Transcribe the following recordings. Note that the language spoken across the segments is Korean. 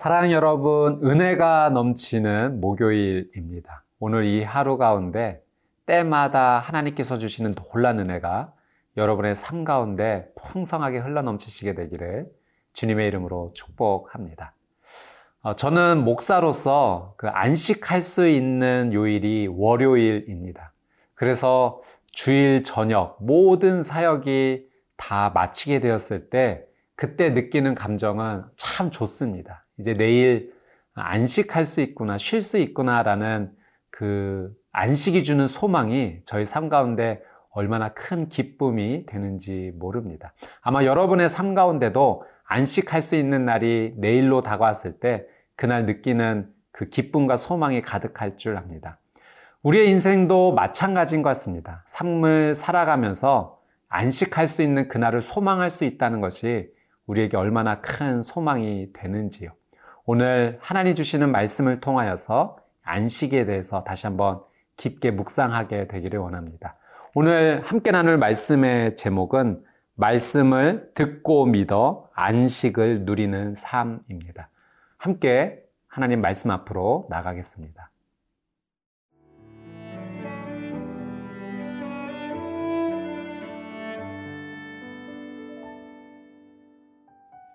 사랑 여러분, 은혜가 넘치는 목요일입니다. 오늘 이 하루 가운데 때마다 하나님께서 주시는 놀란 은혜가 여러분의 삶 가운데 풍성하게 흘러넘치시게 되기를 주님의 이름으로 축복합니다. 어, 저는 목사로서 그 안식할 수 있는 요일이 월요일입니다. 그래서 주일 저녁 모든 사역이 다 마치게 되었을 때 그때 느끼는 감정은 참 좋습니다. 이제 내일 안식할 수 있구나, 쉴 수 있구나라는 그 안식이 주는 소망이 저희 삶 가운데 얼마나 큰 기쁨이 되는지 모릅니다. 아마 여러분의 삶 가운데도 안식할 수 있는 날이 내일로 다가왔을 때 그날 느끼는 그 기쁨과 소망이 가득할 줄 압니다. 우리의 인생도 마찬가지인 것 같습니다. 삶을 살아가면서 안식할 수 있는 그날을 소망할 수 있다는 것이 우리에게 얼마나 큰 소망이 되는지요. 오늘 하나님 주시는 말씀을 통하여서 안식에 대해서 다시 한번 깊게 묵상하게 되기를 원합니다. 오늘 함께 나눌 말씀의 제목은 말씀을 듣고 믿어 안식을 누리는 삶입니다. 함께 하나님 말씀 앞으로 나가겠습니다.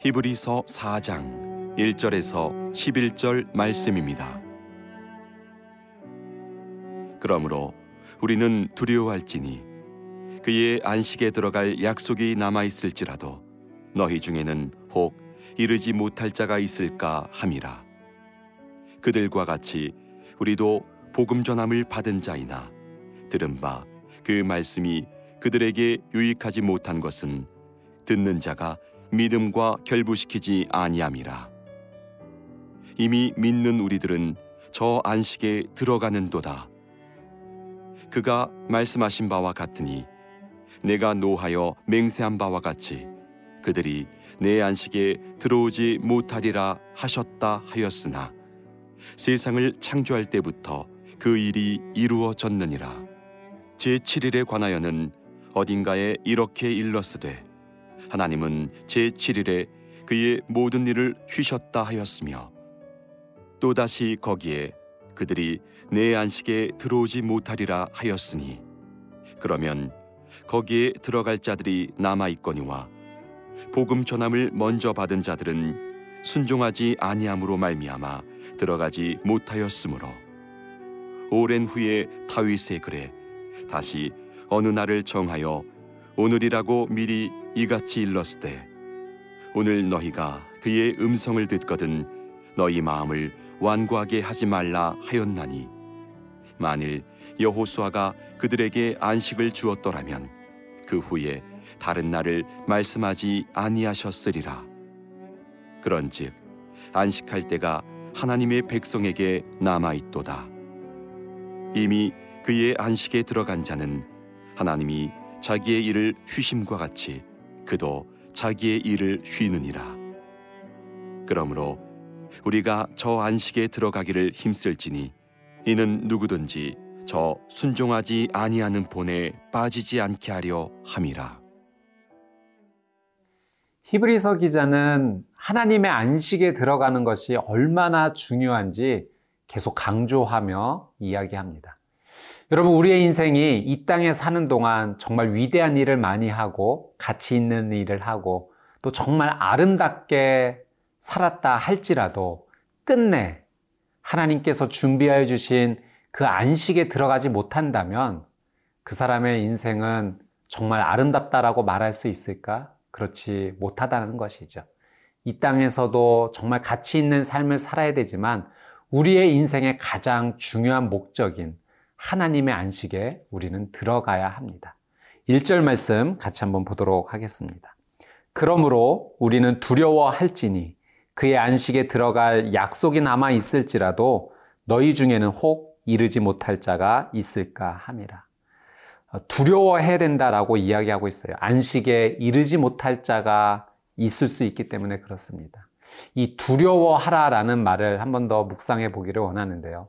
히브리서 4장 1절에서 11절 말씀입니다. 그러므로 우리는 두려워할지니 그의 안식에 들어갈 약속이 남아 있을지라도 너희 중에는 혹 이르지 못할 자가 있을까 함이라 그들과 같이 우리도 복음 전함을 받은 자이나 들은 바 그 말씀이 그들에게 유익하지 못한 것은 듣는 자가 믿음과 결부시키지 아니함이라 이미 믿는 우리들은 저 안식에 들어가는도다. 그가 말씀하신 바와 같으니 내가 노하여 맹세한 바와 같이 그들이 내 안식에 들어오지 못하리라 하셨다 하였으나 세상을 창조할 때부터 그 일이 이루어졌느니라. 제7일에 관하여는 어딘가에 이렇게 일렀으되 하나님은 제7일에 그의 모든 일을 쉬셨다 하였으며 또다시 거기에 그들이 내 안식에 들어오지 못하리라 하였으니 그러면 거기에 들어갈 자들이 남아 있거니와 복음 전함을 먼저 받은 자들은 순종하지 아니함으로 말미암아 들어가지 못하였으므로 오랜 후에 다윗의 글에 다시 어느 날을 정하여 오늘이라고 미리 이같이 일렀으되 오늘 너희가 그의 음성을 듣거든 너희 마음을 완고하게 하지 말라 하였나니. 만일 여호수아가 그들에게 안식을 주었더라면 그 후에 다른 날을 말씀하지 아니하셨으리라. 그런즉 안식할 때가 하나님의 백성에게 남아 있도다. 이미 그의 안식에 들어간 자는 하나님이 자기의 일을 쉬심과 같이 그도 자기의 일을 쉬느니라. 그러므로 우리가 저 안식에 들어가기를 힘쓸지니 이는 누구든지 저 순종하지 아니하는 본에 빠지지 않게 하려 함이라. 히브리서 기자는 하나님의 안식에 들어가는 것이 얼마나 중요한지 계속 강조하며 이야기합니다. 여러분, 우리의 인생이 이 땅에 사는 동안 정말 위대한 일을 많이 하고 가치 있는 일을 하고 또 정말 아름답게 살았다 할지라도 끝내 하나님께서 준비하여 주신 그 안식에 들어가지 못한다면 그 사람의 인생은 정말 아름답다라고 말할 수 있을까? 그렇지 못하다는 것이죠. 이 땅에서도 정말 가치 있는 삶을 살아야 되지만 우리의 인생의 가장 중요한 목적인 하나님의 안식에 우리는 들어가야 합니다. 1절 말씀 같이 한번 보도록 하겠습니다. 그러므로 우리는 두려워할지니 그의 안식에 들어갈 약속이 남아 있을지라도 너희 중에는 혹 이르지 못할 자가 있을까 함이라. 두려워해야 된다라고 이야기하고 있어요. 안식에 이르지 못할 자가 있을 수 있기 때문에 그렇습니다. 이 두려워하라라는 말을 한 번 더 묵상해 보기를 원하는데요.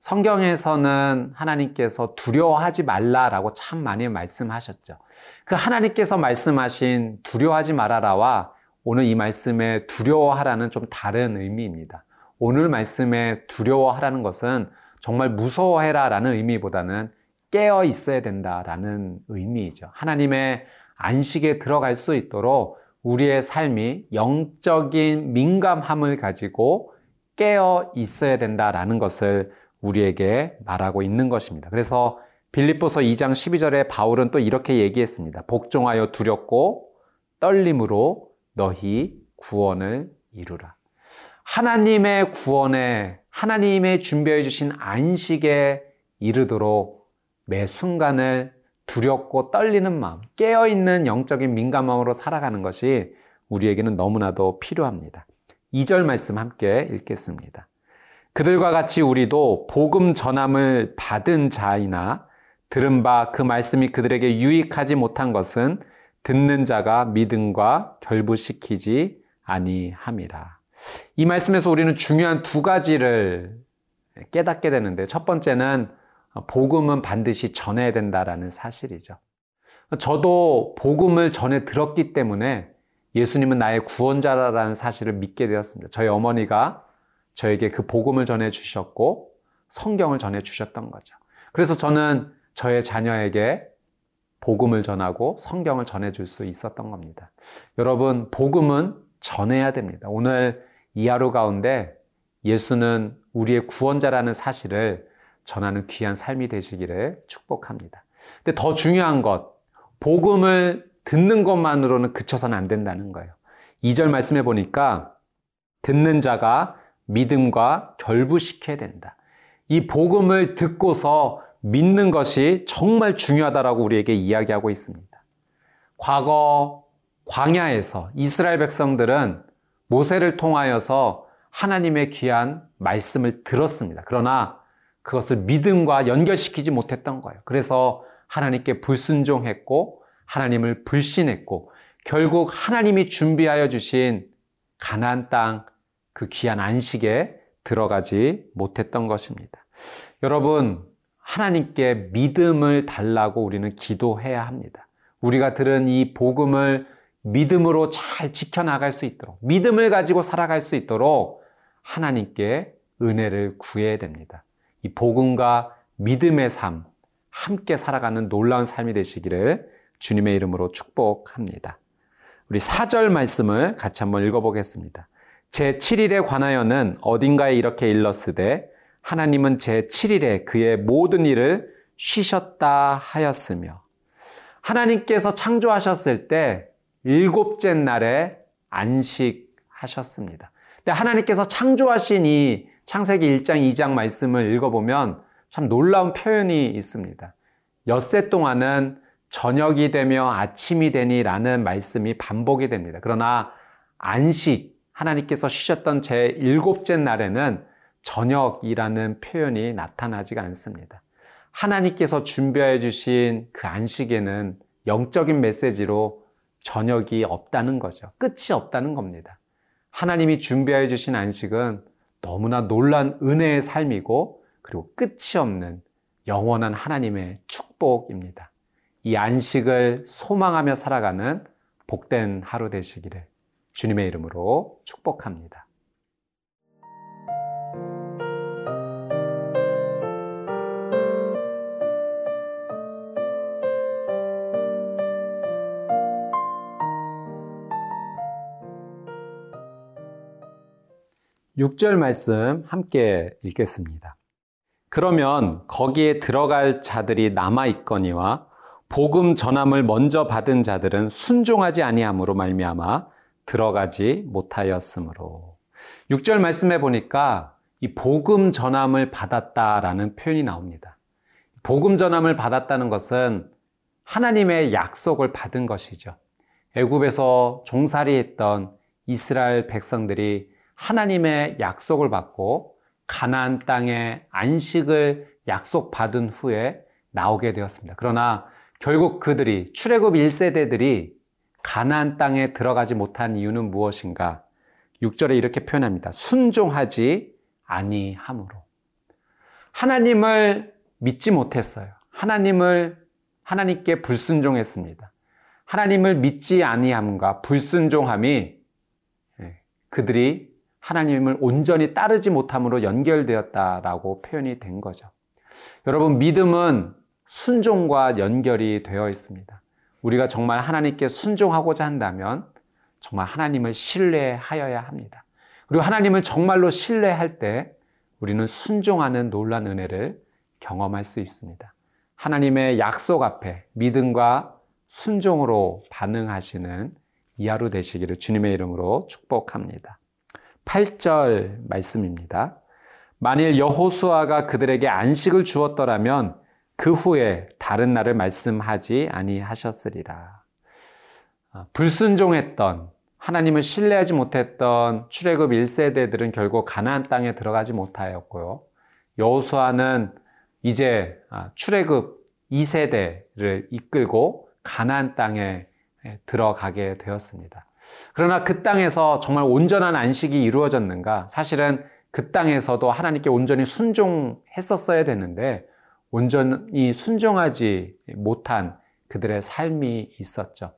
성경에서는 하나님께서 두려워하지 말라라고 참 많이 말씀하셨죠. 그 하나님께서 말씀하신 두려워하지 말아라와 오늘 이 말씀에 두려워하라는 좀 다른 의미입니다. 오늘 말씀에 두려워하라는 것은 정말 무서워해라 라는 의미보다는 깨어 있어야 된다 라는 의미이죠. 하나님의 안식에 들어갈 수 있도록 우리의 삶이 영적인 민감함을 가지고 깨어 있어야 된다라는 것을 우리에게 말하고 있는 것입니다. 그래서 빌립보서 2장 12절에 바울은 또 이렇게 얘기했습니다. 복종하여 두렵고 떨림으로 너희 구원을 이루라. 하나님의 구원에 하나님의 준비해 주신 안식에 이르도록 매 순간을 두렵고 떨리는 마음, 깨어있는 영적인 민감함으로 살아가는 것이 우리에게는 너무나도 필요합니다. 2절 말씀 함께 읽겠습니다. 그들과 같이 우리도 복음 전함을 받은 자이나 들은 바 그 말씀이 그들에게 유익하지 못한 것은 듣는 자가 믿음과 결부시키지 아니함이라. 이 말씀에서 우리는 중요한 두 가지를 깨닫게 되는데 첫 번째는 복음은 반드시 전해야 된다라는 사실이죠. 저도 복음을 전해 들었기 때문에 예수님은 나의 구원자라는 사실을 믿게 되었습니다. 저희 어머니가 저에게 그 복음을 전해 주셨고 성경을 전해 주셨던 거죠. 그래서 저는 저의 자녀에게 복음을 전하고 성경을 전해 줄 수 있었던 겁니다. 여러분, 복음은 전해야 됩니다. 오늘 이 하루 가운데 예수는 우리의 구원자라는 사실을 전하는 귀한 삶이 되시기를 축복합니다. 근데 더 중요한 것, 복음을 듣는 것만으로는 그쳐서는 안 된다는 거예요. 2절 말씀해 보니까 듣는 자가 믿음과 결부시켜야 된다. 이 복음을 듣고서 믿는 것이 정말 중요하다라고 우리에게 이야기하고 있습니다. 과거 광야에서 이스라엘 백성들은 모세를 통하여서 하나님의 귀한 말씀을 들었습니다. 그러나 그것을 믿음과 연결시키지 못했던 거예요. 그래서 하나님께 불순종했고 하나님을 불신했고 결국 하나님이 준비하여 주신 가나안 땅 그 귀한 안식에 들어가지 못했던 것입니다. 여러분 하나님께 믿음을 달라고 우리는 기도해야 합니다. 우리가 들은 이 복음을 믿음으로 잘 지켜나갈 수 있도록 믿음을 가지고 살아갈 수 있도록 하나님께 은혜를 구해야 됩니다. 이 복음과 믿음의 삶 함께 살아가는 놀라운 삶이 되시기를 주님의 이름으로 축복합니다. 우리 4절 말씀을 같이 한번 읽어보겠습니다. 제 7일에 관하여는 어딘가에 이렇게 일렀으되 하나님은 제 7일에 그의 모든 일을 쉬셨다 하였으며 하나님께서 창조하셨을 때 일곱째 날에 안식하셨습니다. 근데 하나님께서 창조하신 이 창세기 1장, 2장 말씀을 읽어보면 참 놀라운 표현이 있습니다. 엿새 동안은 저녁이 되며 아침이 되니라는 말씀이 반복이 됩니다. 그러나 안식, 하나님께서 쉬셨던 제 일곱째 날에는 저녁이라는 표현이 나타나지가 않습니다. 하나님께서 준비해 주신 그 안식에는 영적인 메시지로 저녁이 없다는 거죠. 끝이 없다는 겁니다. 하나님이 준비해 주신 안식은 너무나 놀란 은혜의 삶이고 그리고 끝이 없는 영원한 하나님의 축복입니다. 이 안식을 소망하며 살아가는 복된 하루 되시기를 주님의 이름으로 축복합니다. 6절 말씀 함께 읽겠습니다. 그러면 거기에 들어갈 자들이 남아 있거니와 복음 전함을 먼저 받은 자들은 순종하지 아니함으로 말미암아 들어가지 못하였으므로 6절 말씀해 보니까 이 복음 전함을 받았다라는 표현이 나옵니다. 복음 전함을 받았다는 것은 하나님의 약속을 받은 것이죠. 애굽에서 종살이했던 이스라엘 백성들이 하나님의 약속을 받고 가나안 땅에 안식을 약속받은 후에 나오게 되었습니다. 그러나 결국 그들이 출애굽 1세대들이 가나안 땅에 들어가지 못한 이유는 무엇인가? 6절에 이렇게 표현합니다. 순종하지 아니함으로. 하나님을 믿지 못했어요. 하나님을 하나님께 불순종했습니다. 하나님을 믿지 아니함과 불순종함이 그들이 하나님을 온전히 따르지 못함으로 연결되었다라고 표현이 된 거죠. 여러분, 믿음은 순종과 연결이 되어 있습니다. 우리가 정말 하나님께 순종하고자 한다면 정말 하나님을 신뢰하여야 합니다. 그리고 하나님을 정말로 신뢰할 때 우리는 순종하는 놀란 은혜를 경험할 수 있습니다. 하나님의 약속 앞에 믿음과 순종으로 반응하시는 이하루 되시기를 주님의 이름으로 축복합니다. 8절 말씀입니다. 만일 여호수아가 그들에게 안식을 주었더라면 그 후에 다른 날을 말씀하지 아니하셨으리라. 아, 불순종했던 하나님을 신뢰하지 못했던 출애굽 1세대들은 결국 가나안 땅에 들어가지 못하였고요. 여호수아는 이제 아, 출애굽 2세대를 이끌고 가나안 땅에 들어가게 되었습니다. 그러나 그 땅에서 정말 온전한 안식이 이루어졌는가? 사실은 그 땅에서도 하나님께 온전히 순종했었어야 되는데 온전히 순종하지 못한 그들의 삶이 있었죠.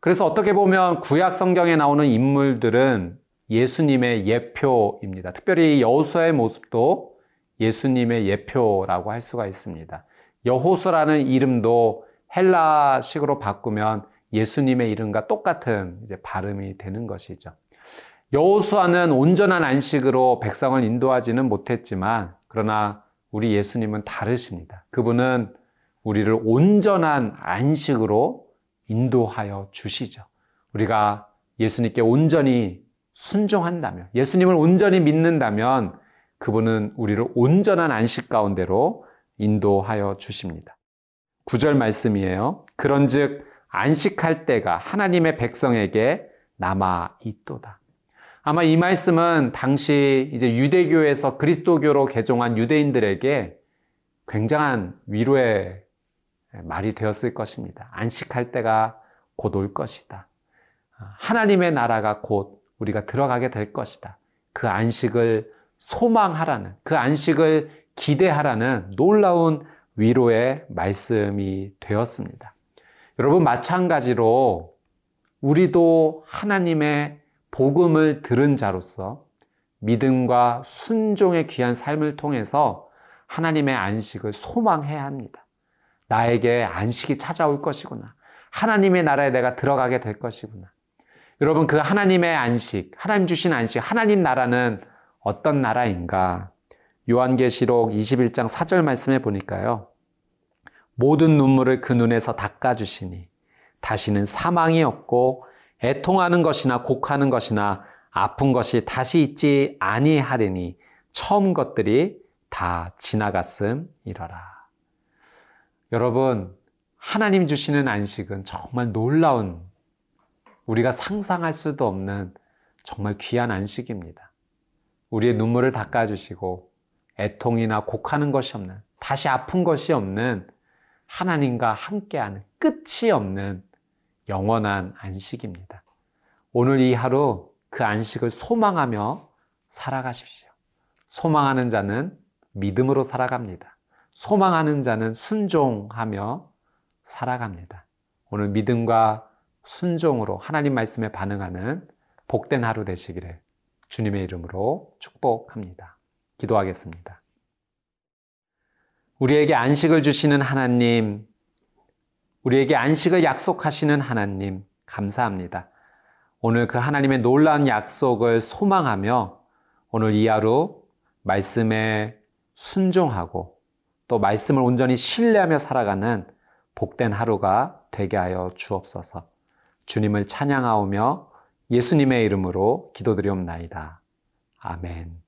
그래서 어떻게 보면 구약 성경에 나오는 인물들은 예수님의 예표입니다. 특별히 여호수아의 모습도 예수님의 예표라고 할 수가 있습니다. 여호수라는 이름도 헬라식으로 바꾸면 예수님의 이름과 똑같은 이제 발음이 되는 것이죠. 여호수아는 온전한 안식으로 백성을 인도하지는 못했지만 그러나 우리 예수님은 다르십니다. 그분은 우리를 온전한 안식으로 인도하여 주시죠. 우리가 예수님께 온전히 순종한다면, 예수님을 온전히 믿는다면 그분은 우리를 온전한 안식 가운데로 인도하여 주십니다. 구절 말씀이에요. 그런즉 안식할 때가 하나님의 백성에게 남아 있도다. 아마 이 말씀은 당시 이제 유대교에서 그리스도교로 개종한 유대인들에게 굉장한 위로의 말이 되었을 것입니다. 안식할 때가 곧 올 것이다. 하나님의 나라가 곧 우리가 들어가게 될 것이다. 그 안식을 소망하라는, 그 안식을 기대하라는 놀라운 위로의 말씀이 되었습니다. 여러분, 마찬가지로 우리도 하나님의 복음을 들은 자로서 믿음과 순종의 귀한 삶을 통해서 하나님의 안식을 소망해야 합니다. 나에게 안식이 찾아올 것이구나. 하나님의 나라에 내가 들어가게 될 것이구나. 여러분, 그 하나님의 안식, 하나님 주신 안식, 하나님 나라는 어떤 나라인가? 요한계시록 21장 4절 말씀에 보니까요. 모든 눈물을 그 눈에서 닦아주시니 다시는 사망이 없고 애통하는 것이나 곡하는 것이나 아픈 것이 다시 있지 아니하리니 처음 것들이 다 지나갔음 이러라. 여러분, 하나님 주시는 안식은 정말 놀라운 우리가 상상할 수도 없는 정말 귀한 안식입니다. 우리의 눈물을 닦아주시고 애통이나 곡하는 것이 없는 다시 아픈 것이 없는 하나님과 함께하는 끝이 없는 영원한 안식입니다. 오늘 이 하루 그 안식을 소망하며 살아가십시오. 소망하는 자는 믿음으로 살아갑니다. 소망하는 자는 순종하며 살아갑니다. 오늘 믿음과 순종으로 하나님 말씀에 반응하는 복된 하루 되시기를 주님의 이름으로 축복합니다. 기도하겠습니다. 우리에게 안식을 주시는 하나님, 우리에게 안식을 약속하시는 하나님, 감사합니다. 오늘 그 하나님의 놀라운 약속을 소망하며 오늘 이 하루 말씀에 순종하고 또 말씀을 온전히 신뢰하며 살아가는 복된 하루가 되게 하여 주옵소서. 주님을 찬양하오며 예수님의 이름으로 기도드리옵나이다. 아멘.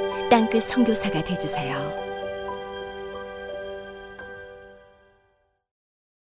땅끝 선교사가 되주세요.